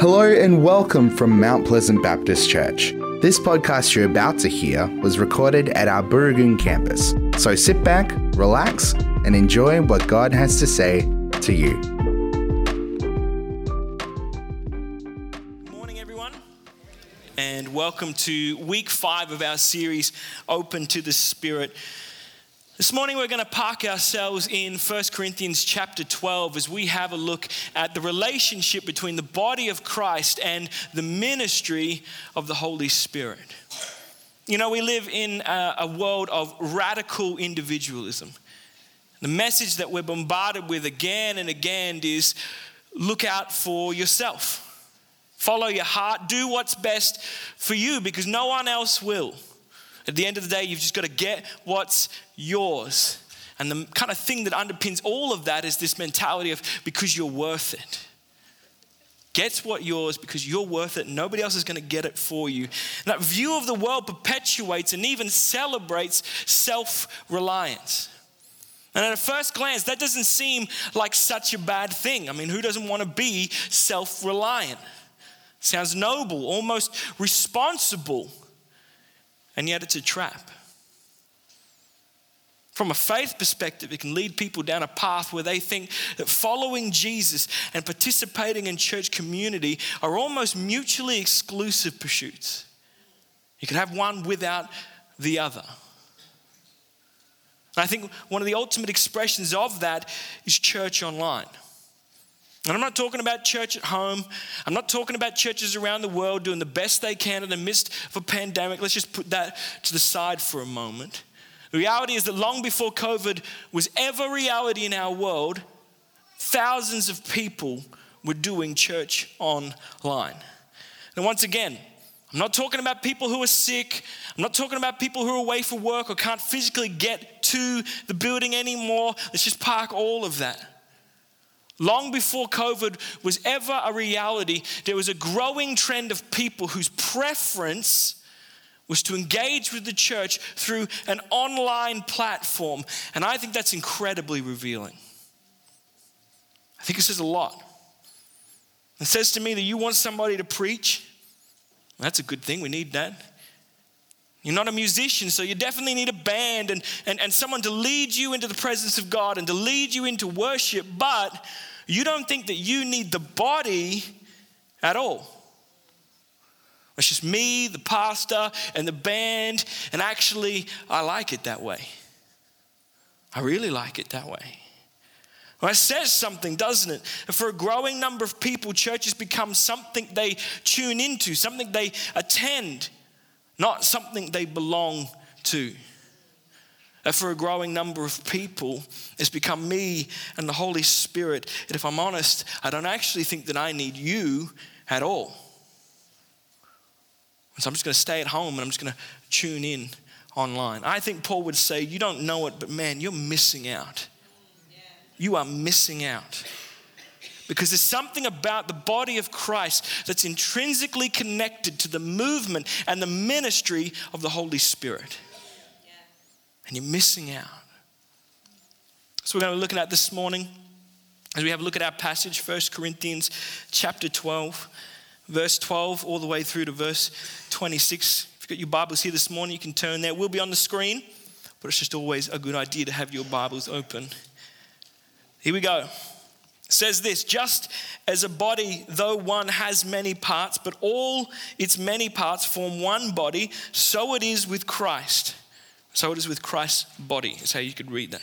Hello and welcome from Mount Pleasant Baptist Church. This podcast you're about to hear was recorded at our Burragoon campus. So sit back, relax, and enjoy what God has to say to you. Good morning, everyone, and welcome to week five of our series, Open to the Spirit. This morning, we're going to park ourselves in 1 Corinthians chapter 12 as we have a look at the relationship between the body of Christ and the ministry of the Holy Spirit. You know, we live in a, world of radical individualism. The message that we're bombarded with again and again is look out for yourself, follow your heart, do what's best for you because no one else will. At the end of the day, you've just got to get what's yours. And the kind of thing that underpins all of that is this mentality of because you're worth it. Gets what yours because you're worth it. Nobody else is going to get it for you. And that view of the world perpetuates and even celebrates self reliance. And at a first glance, that doesn't seem like such a bad thing. I mean, who doesn't want to be self reliant? Sounds noble, almost responsible and yet it's a trap. From a faith perspective, it can lead people down a path where they think that following Jesus and participating in church community are almost mutually exclusive pursuits. You can have one without the other. And I think one of the ultimate expressions of that is church online. And I'm not talking about church at home. I'm not talking about churches around the world doing the best they can in the midst of a pandemic. Let's just put that to the side for a moment. The reality is that long before COVID was ever reality in our world, thousands of people were doing church online. And once again, I'm not talking about people who are sick. I'm not talking about people who are away for work or can't physically get to the building anymore. Let's just park all of that. Long before COVID was ever a reality, there was a growing trend of people whose preference was to engage with the church through an online platform. And I think that's incredibly revealing. I think it says a lot. It says to me that you want somebody to preach. That's a good thing, we need that. You're not a musician, so you definitely need a band and, and, and someone to lead you into the presence of God and to lead you into worship, but you don't think that you need the body at all. It's just me, the pastor, and the band, and actually, I like it that way. I really like it that way. Well, it says something, doesn't it? For a growing number of people, churches become something they tune into, something they attend not something they belong to. For a growing number of people, it's become me and the Holy Spirit. And if I'm honest, I don't actually think that I need you at all. So I'm just going to stay at home and I'm just going to tune in online. I think Paul would say, You don't know it, but man, you're missing out. You are missing out. Because there's something about the body of Christ that's intrinsically connected to the movement and the ministry of the Holy Spirit. And you're missing out. So we're going to be looking at this morning as we have a look at our passage, 1 Corinthians chapter 12, verse 12, all the way through to verse 26. If you've got your Bibles here this morning, you can turn there. We'll be on the screen, but it's just always a good idea to have your Bibles open. Here we go says this just as a body, though one has many parts, but all its many parts form one body, so it is with Christ. So it is with Christ's body, is how you could read that.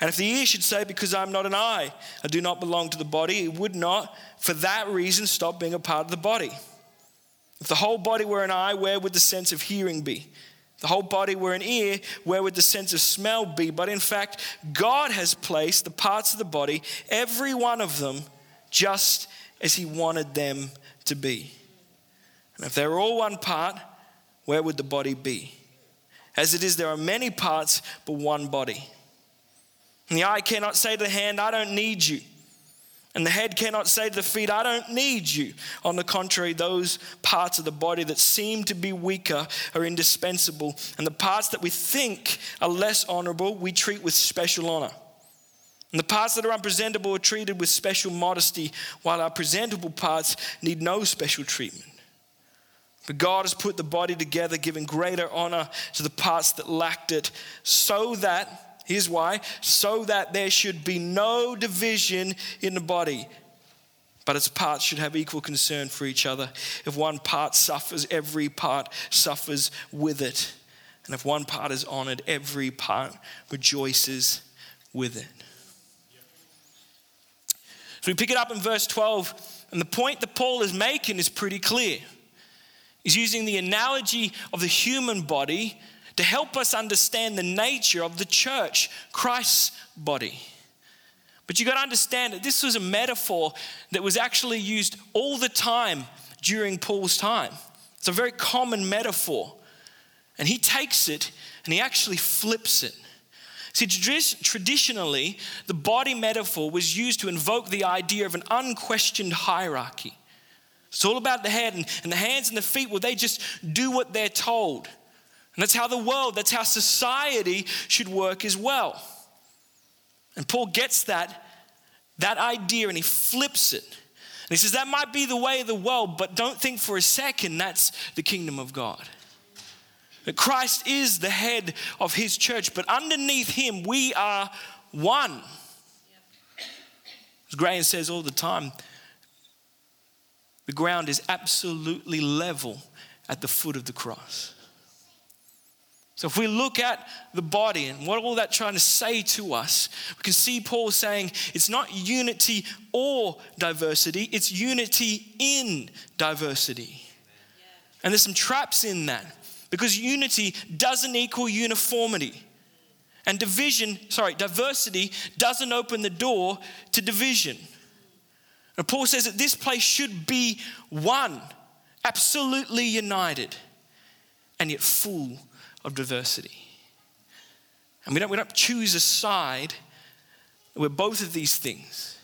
And if the ear should say, Because I am not an eye, I do not belong to the body, it would not, for that reason, stop being a part of the body. If the whole body were an eye, where would the sense of hearing be? If the whole body were an ear, where would the sense of smell be? But in fact, God has placed the parts of the body, every one of them, just as He wanted them to be. And if they were all one part, where would the body be? As it is, there are many parts, but one body. And the eye cannot say to the hand, I don't need you. And the head cannot say to the feet, I don't need you. On the contrary, those parts of the body that seem to be weaker are indispensable. And the parts that we think are less honorable, we treat with special honor. And the parts that are unpresentable are treated with special modesty, while our presentable parts need no special treatment. But God has put the body together, giving greater honor to the parts that lacked it, so that, here's why, so that there should be no division in the body, but its parts should have equal concern for each other. If one part suffers, every part suffers with it. And if one part is honored, every part rejoices with it. So we pick it up in verse 12, and the point that Paul is making is pretty clear. He's using the analogy of the human body to help us understand the nature of the church, Christ's body. But you got to understand that this was a metaphor that was actually used all the time during Paul's time. It's a very common metaphor. And he takes it and he actually flips it. See, traditionally, the body metaphor was used to invoke the idea of an unquestioned hierarchy. It's all about the head and, and the hands and the feet. Well, they just do what they're told. And that's how the world, that's how society should work as well. And Paul gets that, that idea and he flips it. And he says, that might be the way of the world, but don't think for a second that's the kingdom of God. That Christ is the head of his church, but underneath him we are one. As Graham says all the time, the ground is absolutely level at the foot of the cross. So, if we look at the body and what all that trying to say to us, we can see Paul saying it's not unity or diversity, it's unity in diversity. And there's some traps in that because unity doesn't equal uniformity. And division, sorry, diversity doesn't open the door to division. And Paul says that this place should be one, absolutely united, and yet full of diversity. And we don't, we don't choose a side, we're both of these things.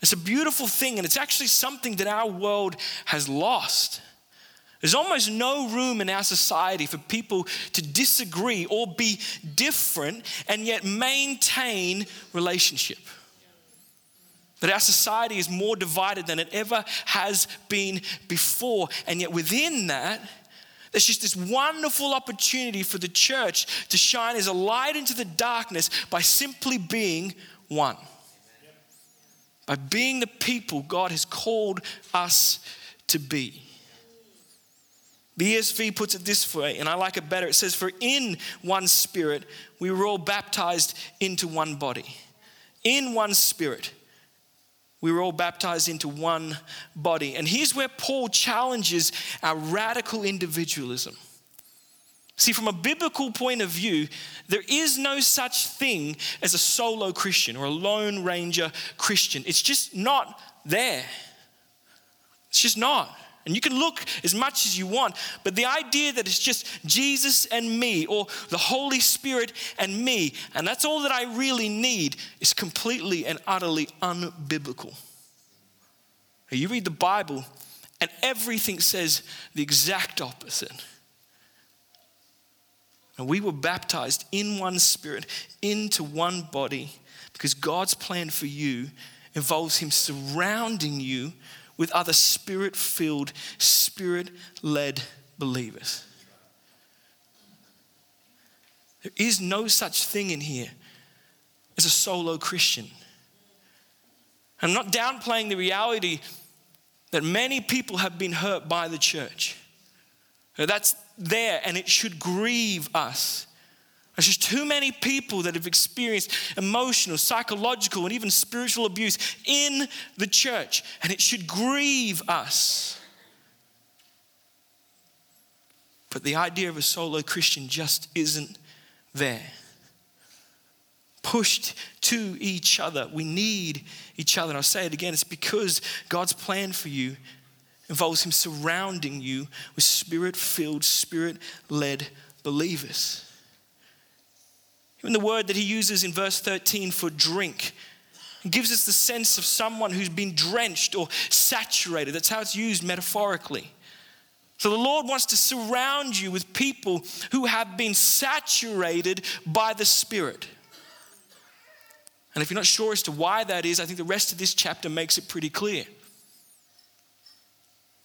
It's a beautiful thing, and it's actually something that our world has lost. There's almost no room in our society for people to disagree or be different and yet maintain relationship. That our society is more divided than it ever has been before. And yet, within that, there's just this wonderful opportunity for the church to shine as a light into the darkness by simply being one. By being the people God has called us to be. The ESV puts it this way, and I like it better. It says, For in one spirit we were all baptized into one body. In one spirit we were all baptized into one body. And here's where Paul challenges our radical individualism. See, from a biblical point of view, there is no such thing as a solo Christian or a lone ranger Christian. It's just not there. It's just not. And you can look as much as you want, but the idea that it's just Jesus and me, or the Holy Spirit and me, and that's all that I really need, is completely and utterly unbiblical. You read the Bible, and everything says the exact opposite. And we were baptized in one spirit, into one body, because God's plan for you involves Him surrounding you with other spirit filled, spirit led believers. There is no such thing in here as a solo Christian. I'm not downplaying the reality that many people have been hurt by the church. That's there and it should grieve us. There's just too many people that have experienced emotional, psychological, and even spiritual abuse in the church, and it should grieve us. But the idea of a solo Christian just isn't there. Pushed to each other. We need each other. And I'll say it again it's because God's plan for you involves Him surrounding you with spirit filled, spirit led believers. Even the word that he uses in verse 13 for drink gives us the sense of someone who's been drenched or saturated. That's how it's used metaphorically. So the Lord wants to surround you with people who have been saturated by the Spirit. And if you're not sure as to why that is, I think the rest of this chapter makes it pretty clear.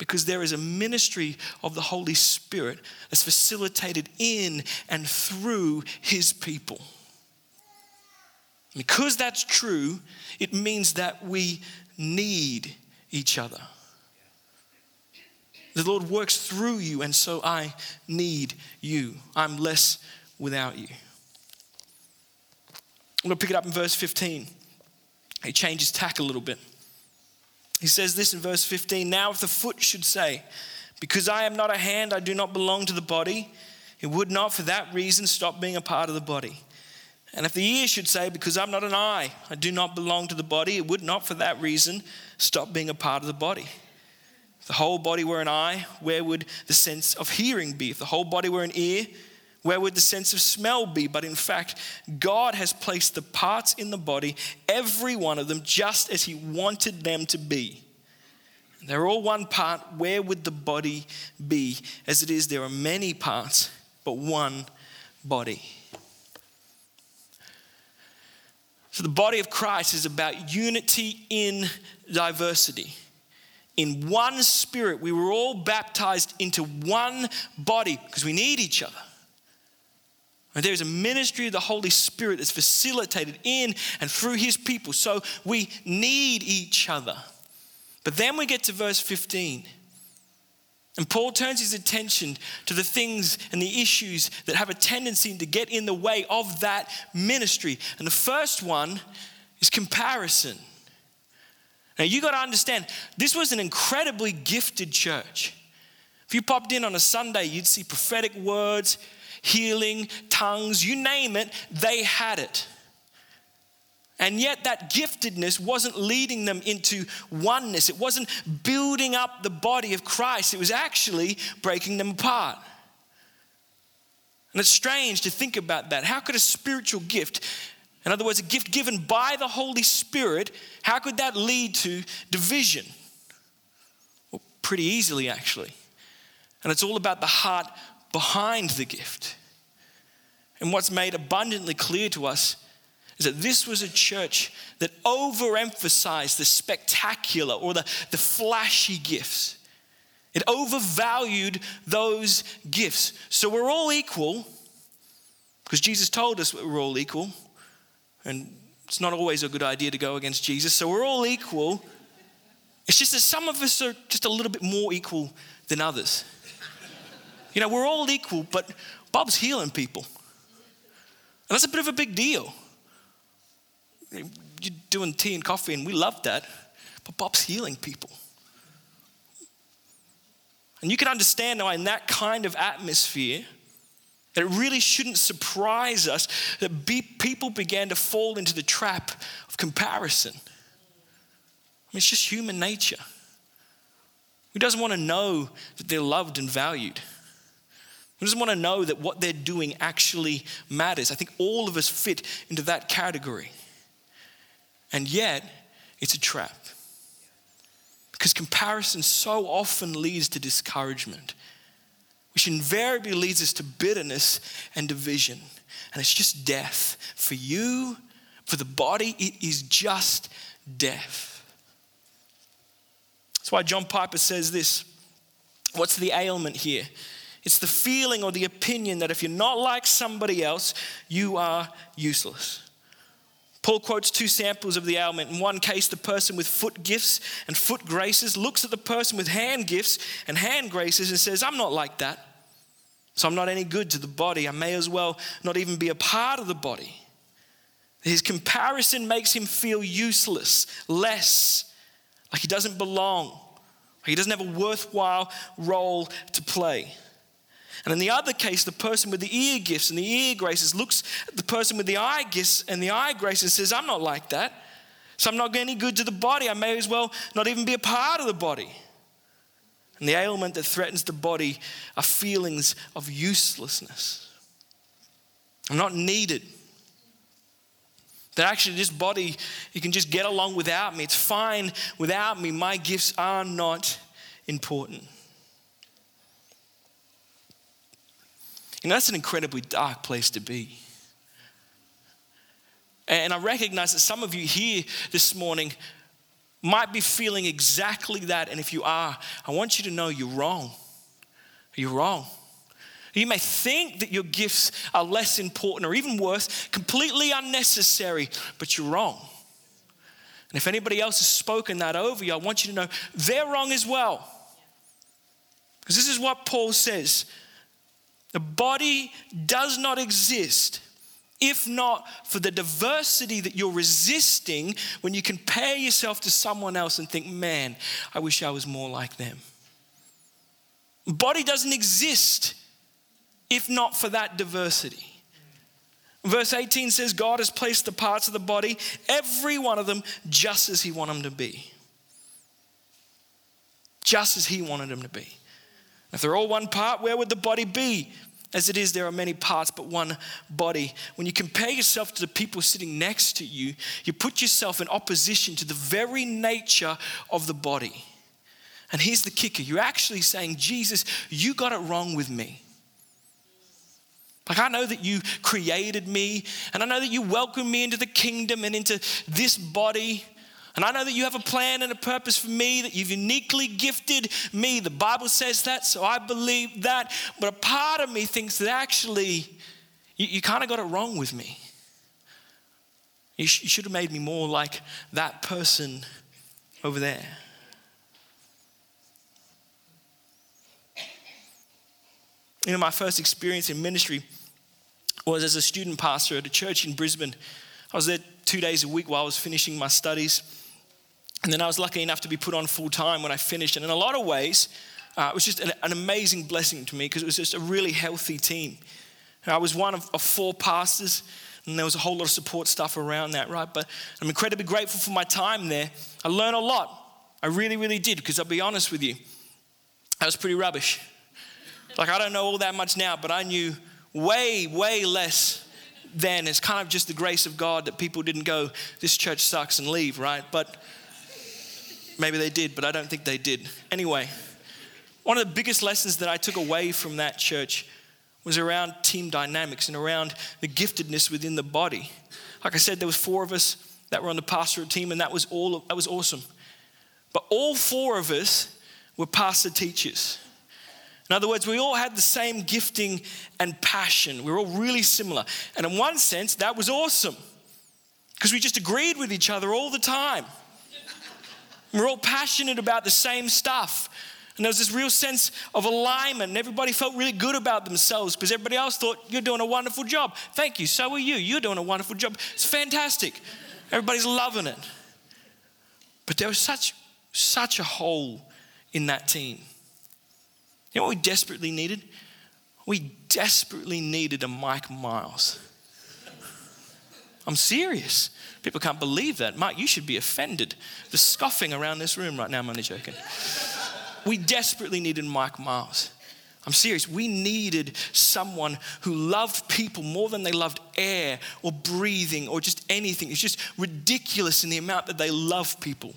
Because there is a ministry of the Holy Spirit that's facilitated in and through His people. Because that's true, it means that we need each other. The Lord works through you, and so I need you. I'm less without you. I'm going to pick it up in verse 15. He changes tack a little bit. He says this in verse 15 Now, if the foot should say, Because I am not a hand, I do not belong to the body, it would not for that reason stop being a part of the body. And if the ear should say, Because I'm not an eye, I do not belong to the body, it would not for that reason stop being a part of the body. If the whole body were an eye, where would the sense of hearing be? If the whole body were an ear, where would the sense of smell be? But in fact, God has placed the parts in the body, every one of them, just as He wanted them to be. They're all one part. Where would the body be? As it is, there are many parts, but one body. So the body of Christ is about unity in diversity in one spirit. We were all baptized into one body because we need each other. And there is a ministry of the Holy Spirit that's facilitated in and through his people. So we need each other. But then we get to verse 15. And Paul turns his attention to the things and the issues that have a tendency to get in the way of that ministry. And the first one is comparison. Now, you got to understand, this was an incredibly gifted church. If you popped in on a Sunday, you'd see prophetic words, healing, tongues, you name it, they had it. And yet, that giftedness wasn't leading them into oneness. It wasn't building up the body of Christ. It was actually breaking them apart. And it's strange to think about that. How could a spiritual gift in other words, a gift given by the Holy Spirit, how could that lead to division? Well, pretty easily, actually. And it's all about the heart behind the gift. And what's made abundantly clear to us is that this was a church that overemphasized the spectacular or the, the flashy gifts. It overvalued those gifts. So we're all equal, because Jesus told us we're all equal. And it's not always a good idea to go against Jesus. So we're all equal. It's just that some of us are just a little bit more equal than others. You know, we're all equal, but Bob's healing people. And that's a bit of a big deal. You're doing tea and coffee, and we love that, but Bob's healing people. And you can understand now in that kind of atmosphere, that it really shouldn't surprise us that people began to fall into the trap of comparison. I mean, it's just human nature. Who doesn't want to know that they're loved and valued? Who doesn't want to know that what they're doing actually matters? I think all of us fit into that category. And yet, it's a trap. Because comparison so often leads to discouragement which invariably leads us to bitterness and division. And it's just death. For you, for the body, it is just death. That's why John Piper says this What's the ailment here? It's the feeling or the opinion that if you're not like somebody else, you are useless. Paul quotes two samples of the ailment. In one case, the person with foot gifts and foot graces looks at the person with hand gifts and hand graces and says, I'm not like that. So I'm not any good to the body. I may as well not even be a part of the body. His comparison makes him feel useless, less, like he doesn't belong, like he doesn't have a worthwhile role to play. And in the other case, the person with the ear gifts and the ear graces looks at the person with the eye gifts and the eye graces and says, I'm not like that. So I'm not any good to the body. I may as well not even be a part of the body. And the ailment that threatens the body are feelings of uselessness. I'm not needed. That actually, this body, you can just get along without me. It's fine without me. My gifts are not important. You know, that's an incredibly dark place to be. And I recognize that some of you here this morning might be feeling exactly that. And if you are, I want you to know you're wrong. You're wrong. You may think that your gifts are less important or even worse, completely unnecessary, but you're wrong. And if anybody else has spoken that over you, I want you to know they're wrong as well. Because this is what Paul says the body does not exist if not for the diversity that you're resisting when you compare yourself to someone else and think, man, I wish I was more like them. Body doesn't exist if not for that diversity. Verse 18 says, God has placed the parts of the body, every one of them, just as He wanted them to be. Just as He wanted them to be. If they're all one part, where would the body be? As it is, there are many parts, but one body. When you compare yourself to the people sitting next to you, you put yourself in opposition to the very nature of the body. And here's the kicker you're actually saying, Jesus, you got it wrong with me. Like, I know that you created me, and I know that you welcomed me into the kingdom and into this body. And I know that you have a plan and a purpose for me, that you've uniquely gifted me. The Bible says that, so I believe that. But a part of me thinks that actually you, you kind of got it wrong with me. You, sh- you should have made me more like that person over there. You know, my first experience in ministry was as a student pastor at a church in Brisbane. I was there two days a week while I was finishing my studies. And then I was lucky enough to be put on full time when I finished. And in a lot of ways, uh, it was just an, an, amazing blessing to me because it was just a really healthy team. I was one of, of, four pastors, and there was a whole lot of support stuff around that, right? But I'm incredibly grateful for my time there. I learned a lot. I really, really did, because I'll be honest with you, I was pretty rubbish. Like, I don't know all that much now, but I knew way, way less then. It's kind of just the grace of God that people didn't go, this church sucks and leave, right? But maybe they did, but I don't think they did. Anyway, one of the biggest lessons that I took away from that church was around team dynamics and around the giftedness within the body. Like I said, there was four of us that were on the pastoral team, and that was all that was awesome. But all four of us were pastor teachers. In other words, we all had the same gifting and passion. We were all really similar. And in one sense, that was awesome because we just agreed with each other all the time. We we're all passionate about the same stuff. And there was this real sense of alignment, and everybody felt really good about themselves because everybody else thought, You're doing a wonderful job. Thank you. So are you. You're doing a wonderful job. It's fantastic. Everybody's loving it. But there was such, such a hole in that team. You know what we desperately needed? We desperately needed a Mike Miles. I'm serious. People can't believe that. Mike, you should be offended. The scoffing around this room right now, I'm only joking. we desperately needed Mike Miles. I'm serious. We needed someone who loved people more than they loved air or breathing or just anything. It's just ridiculous in the amount that they love people.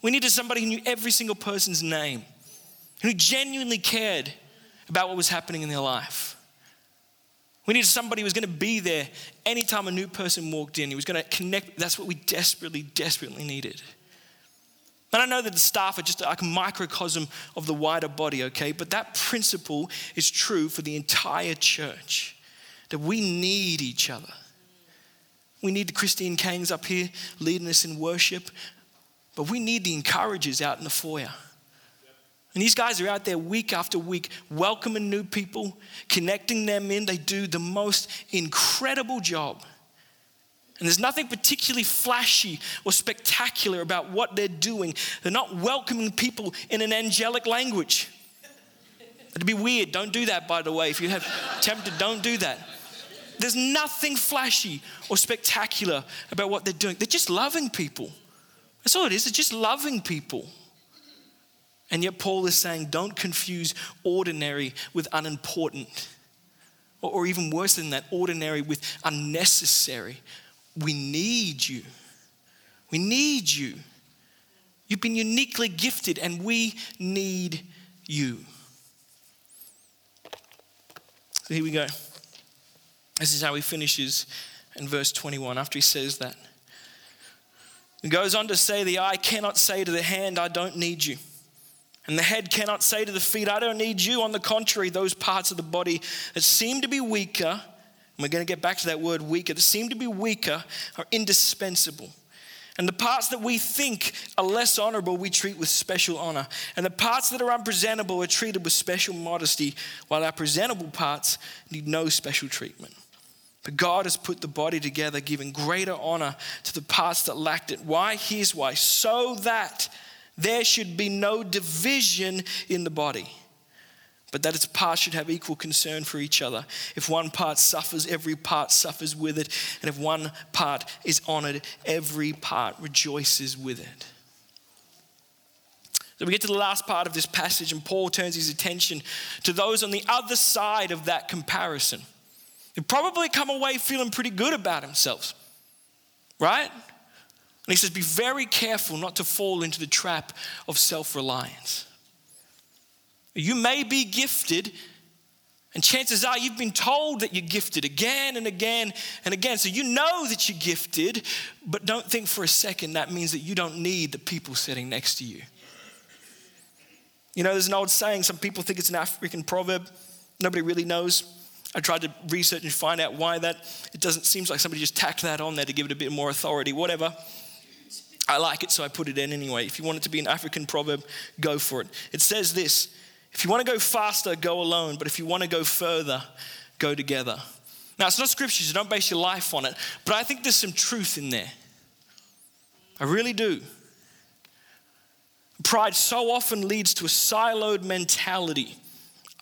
We needed somebody who knew every single person's name who genuinely cared about what was happening in their life. We needed somebody who was going to be there anytime a new person walked in. He was going to connect. That's what we desperately, desperately needed. And I know that the staff are just like a microcosm of the wider body, okay? But that principle is true for the entire church that we need each other. We need the Christine Kangs up here leading us in worship, but we need the encouragers out in the foyer. And these guys are out there week after week welcoming new people, connecting them in. They do the most incredible job. And there's nothing particularly flashy or spectacular about what they're doing. They're not welcoming people in an angelic language. It'd be weird. Don't do that, by the way. If you have tempted, don't do that. There's nothing flashy or spectacular about what they're doing. They're just loving people. That's all it is. They're just loving people. And yet, Paul is saying, don't confuse ordinary with unimportant. or even worse than that, ordinary with unnecessary. We need you. We need you. You've been uniquely gifted, and we need you. So here we go. This is how he finishes in verse 21 after he says that. He goes on to say, The eye cannot say to the hand, I don't need you. And the head cannot say to the feet, I don't need you. On the contrary, those parts of the body that seem to be weaker, and we're going to get back to that word weaker, that seem to be weaker are indispensable. And the parts that we think are less honorable, we treat with special honor. And the parts that are unpresentable are treated with special modesty, while our presentable parts need no special treatment. But God has put the body together, giving greater honor to the parts that lacked it. Why? Here's why. So that there should be no division in the body but that its parts should have equal concern for each other. If one part suffers, every part suffers with it. And if one part is honored, every part rejoices with it. So we get to the last part of this passage, and Paul turns his attention to those on the other side of that comparison. They probably come away feeling pretty good about themselves, right? And he says, Be very careful not to fall into the trap of self reliance. You may be gifted, and chances are you've been told that you're gifted again and again and again. So you know that you're gifted, but don't think for a second that means that you don't need the people sitting next to you. You know, there's an old saying, some people think it's an African proverb. Nobody really knows. I tried to research and find out why that. It doesn't seem like somebody just tacked that on there to give it a bit more authority, whatever. I like it, so I put it in anyway. If you want it to be an African proverb, go for it. It says this if you want to go faster, go alone. But if you want to go further, go together. Now, it's not scripture, so don't base your life on it. But I think there's some truth in there. I really do. Pride so often leads to a siloed mentality.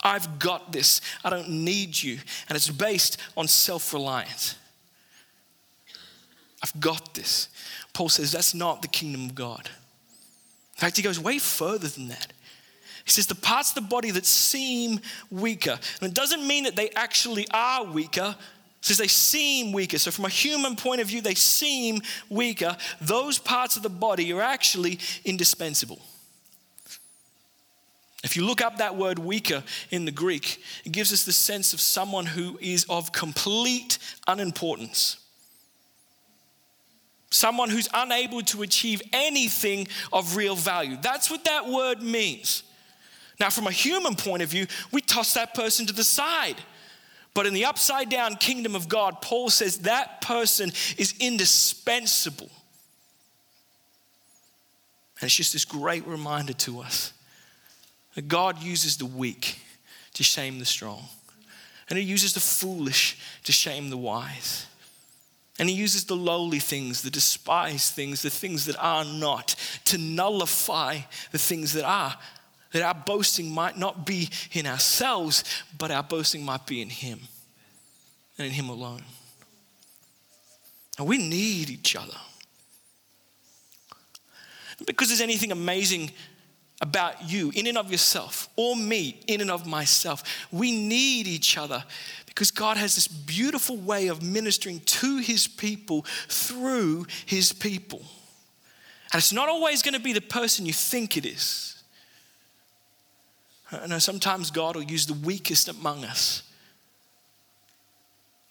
I've got this. I don't need you. And it's based on self reliance. I've got this. Paul says that's not the kingdom of God. In fact, he goes way further than that. He says the parts of the body that seem weaker. And it doesn't mean that they actually are weaker. It says they seem weaker. So, from a human point of view, they seem weaker. Those parts of the body are actually indispensable. If you look up that word weaker in the Greek, it gives us the sense of someone who is of complete unimportance. Someone who's unable to achieve anything of real value. That's what that word means. Now, from a human point of view, we toss that person to the side. But in the upside down kingdom of God, Paul says that person is indispensable. And it's just this great reminder to us that God uses the weak to shame the strong, and He uses the foolish to shame the wise. And he uses the lowly things, the despised things, the things that are not, to nullify the things that are that our boasting might not be in ourselves, but our boasting might be in Him and in Him alone. And we need each other. because there's anything amazing about you in and of yourself, or me in and of myself. We need each other because God has this beautiful way of ministering to His people through His people. And it's not always going to be the person you think it is. I know sometimes God will use the weakest among us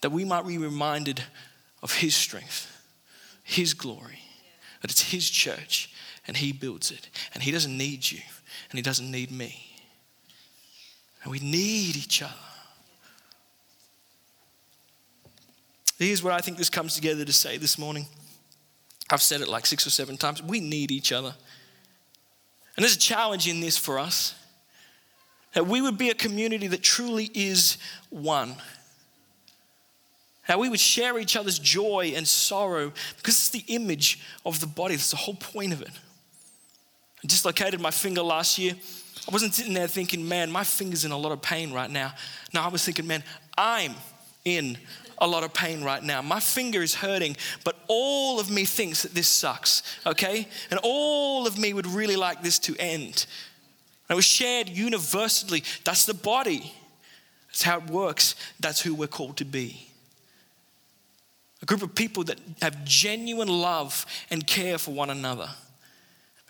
that we might be reminded of His strength, His glory, that it's His church and He builds it. And He doesn't need you and He doesn't need me. And we need each other. Here's what I think this comes together to say this morning. I've said it like six or seven times. We need each other. And there's a challenge in this for us. That we would be a community that truly is one. How we would share each other's joy and sorrow because it's the image of the body. That's the whole point of it. I dislocated my finger last year. I wasn't sitting there thinking, man, my finger's in a lot of pain right now. No, I was thinking, man, I'm in a lot of pain right now. My finger is hurting, but all of me thinks that this sucks, okay? And all of me would really like this to end. It was shared universally. That's the body. That's how it works. That's who we're called to be. A group of people that have genuine love and care for one another.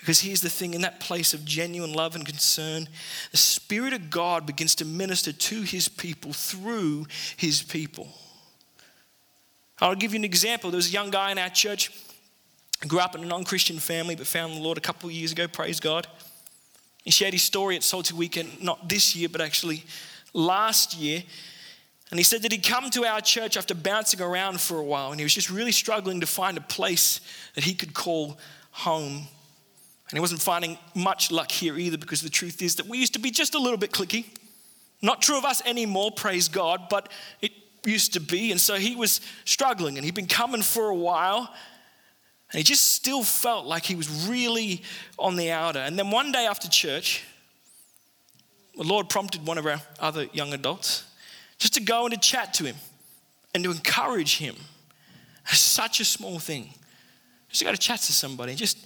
Because here's the thing in that place of genuine love and concern, the Spirit of God begins to minister to his people through his people. I'll give you an example. There was a young guy in our church, grew up in a non Christian family, but found the Lord a couple of years ago, praise God. He shared his story at Salty Weekend, not this year, but actually last year. And he said that he'd come to our church after bouncing around for a while, and he was just really struggling to find a place that he could call home. And he wasn't finding much luck here either because the truth is that we used to be just a little bit clicky. Not true of us anymore, praise God, but it used to be. And so he was struggling and he'd been coming for a while. And he just still felt like he was really on the outer. And then one day after church, the Lord prompted one of our other young adults just to go and to chat to him and to encourage him. Such a small thing. Just to go to chat to somebody and just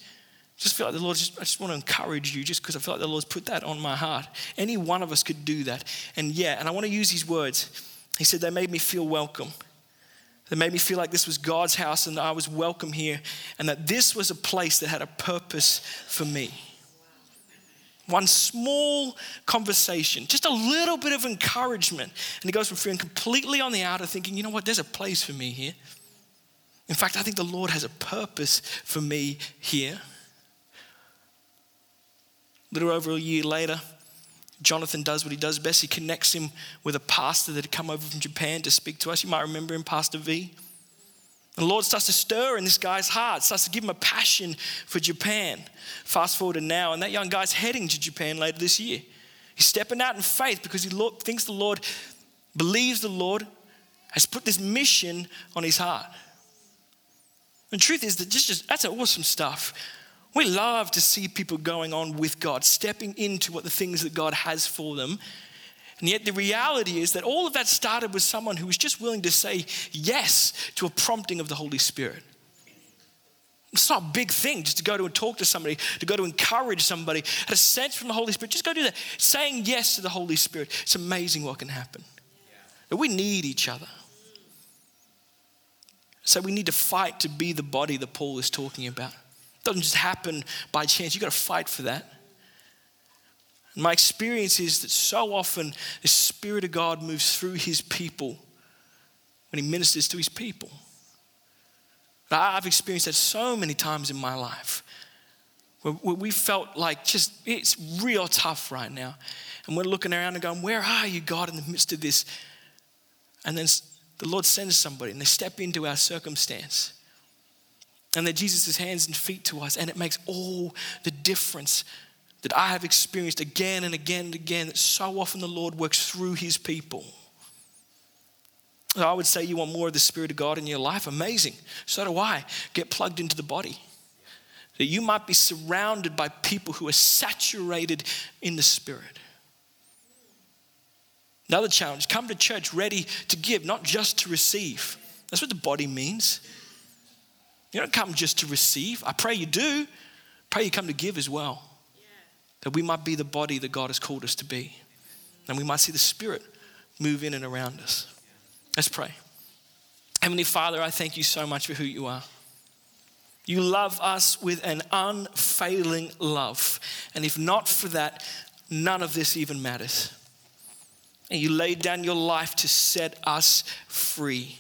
just feel like the Lord, just, I just want to encourage you just because I feel like the Lord's put that on my heart. Any one of us could do that. And yeah, and I want to use these words. He said, They made me feel welcome. They made me feel like this was God's house and I was welcome here and that this was a place that had a purpose for me. One small conversation, just a little bit of encouragement. And he goes from feeling completely on the outer, thinking, you know what, there's a place for me here. In fact, I think the Lord has a purpose for me here little over a year later, Jonathan does what he does best. He connects him with a pastor that had come over from Japan to speak to us. You might remember him, Pastor V. And the Lord starts to stir in this guy's heart, starts to give him a passion for Japan. Fast forward to now, and that young guy's heading to Japan later this year. He's stepping out in faith because he thinks the Lord, believes the Lord has put this mission on his heart. And the truth is that just, just that's awesome stuff. We love to see people going on with God, stepping into what the things that God has for them. And yet, the reality is that all of that started with someone who was just willing to say yes to a prompting of the Holy Spirit. It's not a big thing just to go to and talk to somebody, to go to encourage somebody, had a sense from the Holy Spirit. Just go do that. Saying yes to the Holy Spirit. It's amazing what can happen. But we need each other. So we need to fight to be the body that Paul is talking about doesn't just happen by chance. You got to fight for that. And my experience is that so often the Spirit of God moves through His people when He ministers to His people. I've experienced that so many times in my life where we felt like just it's real tough right now. And we're looking around and going, Where are you, God, in the midst of this? And then the Lord sends somebody and they step into our circumstance and they're Jesus' hands and feet to us. And it makes all the difference that I have experienced again and again and again that so often the Lord works through his people. I would say you want more of the Spirit of God in your life. Amazing. So do I. Get plugged into the body. That you might be surrounded by people who are saturated in the Spirit. Another challenge come to church ready to give, not just to receive. That's what the body means. You don't come just to receive. I pray you do. Pray you come to give as well. Yeah. That we might be the body that God has called us to be. And we might see the Spirit move in and around us. Let's pray. Heavenly Father, I thank you so much for who you are. You love us with an unfailing love. And if not for that, none of this even matters. And you laid down your life to set us free.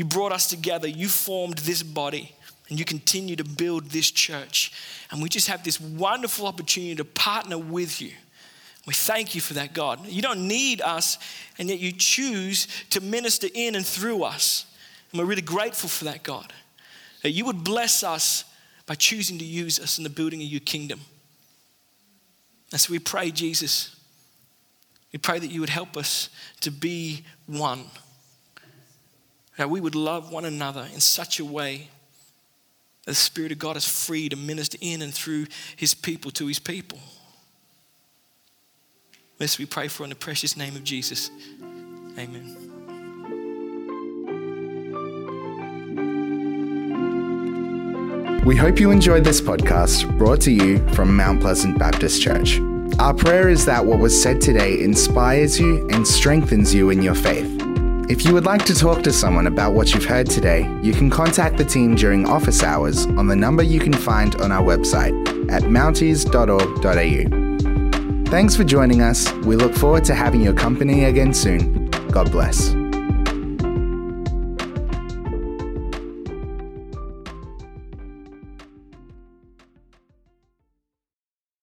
You brought us together. You formed this body and you continue to build this church. And we just have this wonderful opportunity to partner with you. We thank you for that, God. You don't need us, and yet you choose to minister in and through us. And we're really grateful for that, God. That you would bless us by choosing to use us in the building of your kingdom. And so we pray, Jesus, we pray that you would help us to be one that we would love one another in such a way that the Spirit of God is free to minister in and through His people to His people. This we pray for in the precious name of Jesus. Amen. We hope you enjoyed this podcast brought to you from Mount Pleasant Baptist Church. Our prayer is that what was said today inspires you and strengthens you in your faith. If you would like to talk to someone about what you've heard today, you can contact the team during office hours on the number you can find on our website at mounties.org.au. Thanks for joining us. We look forward to having your company again soon. God bless.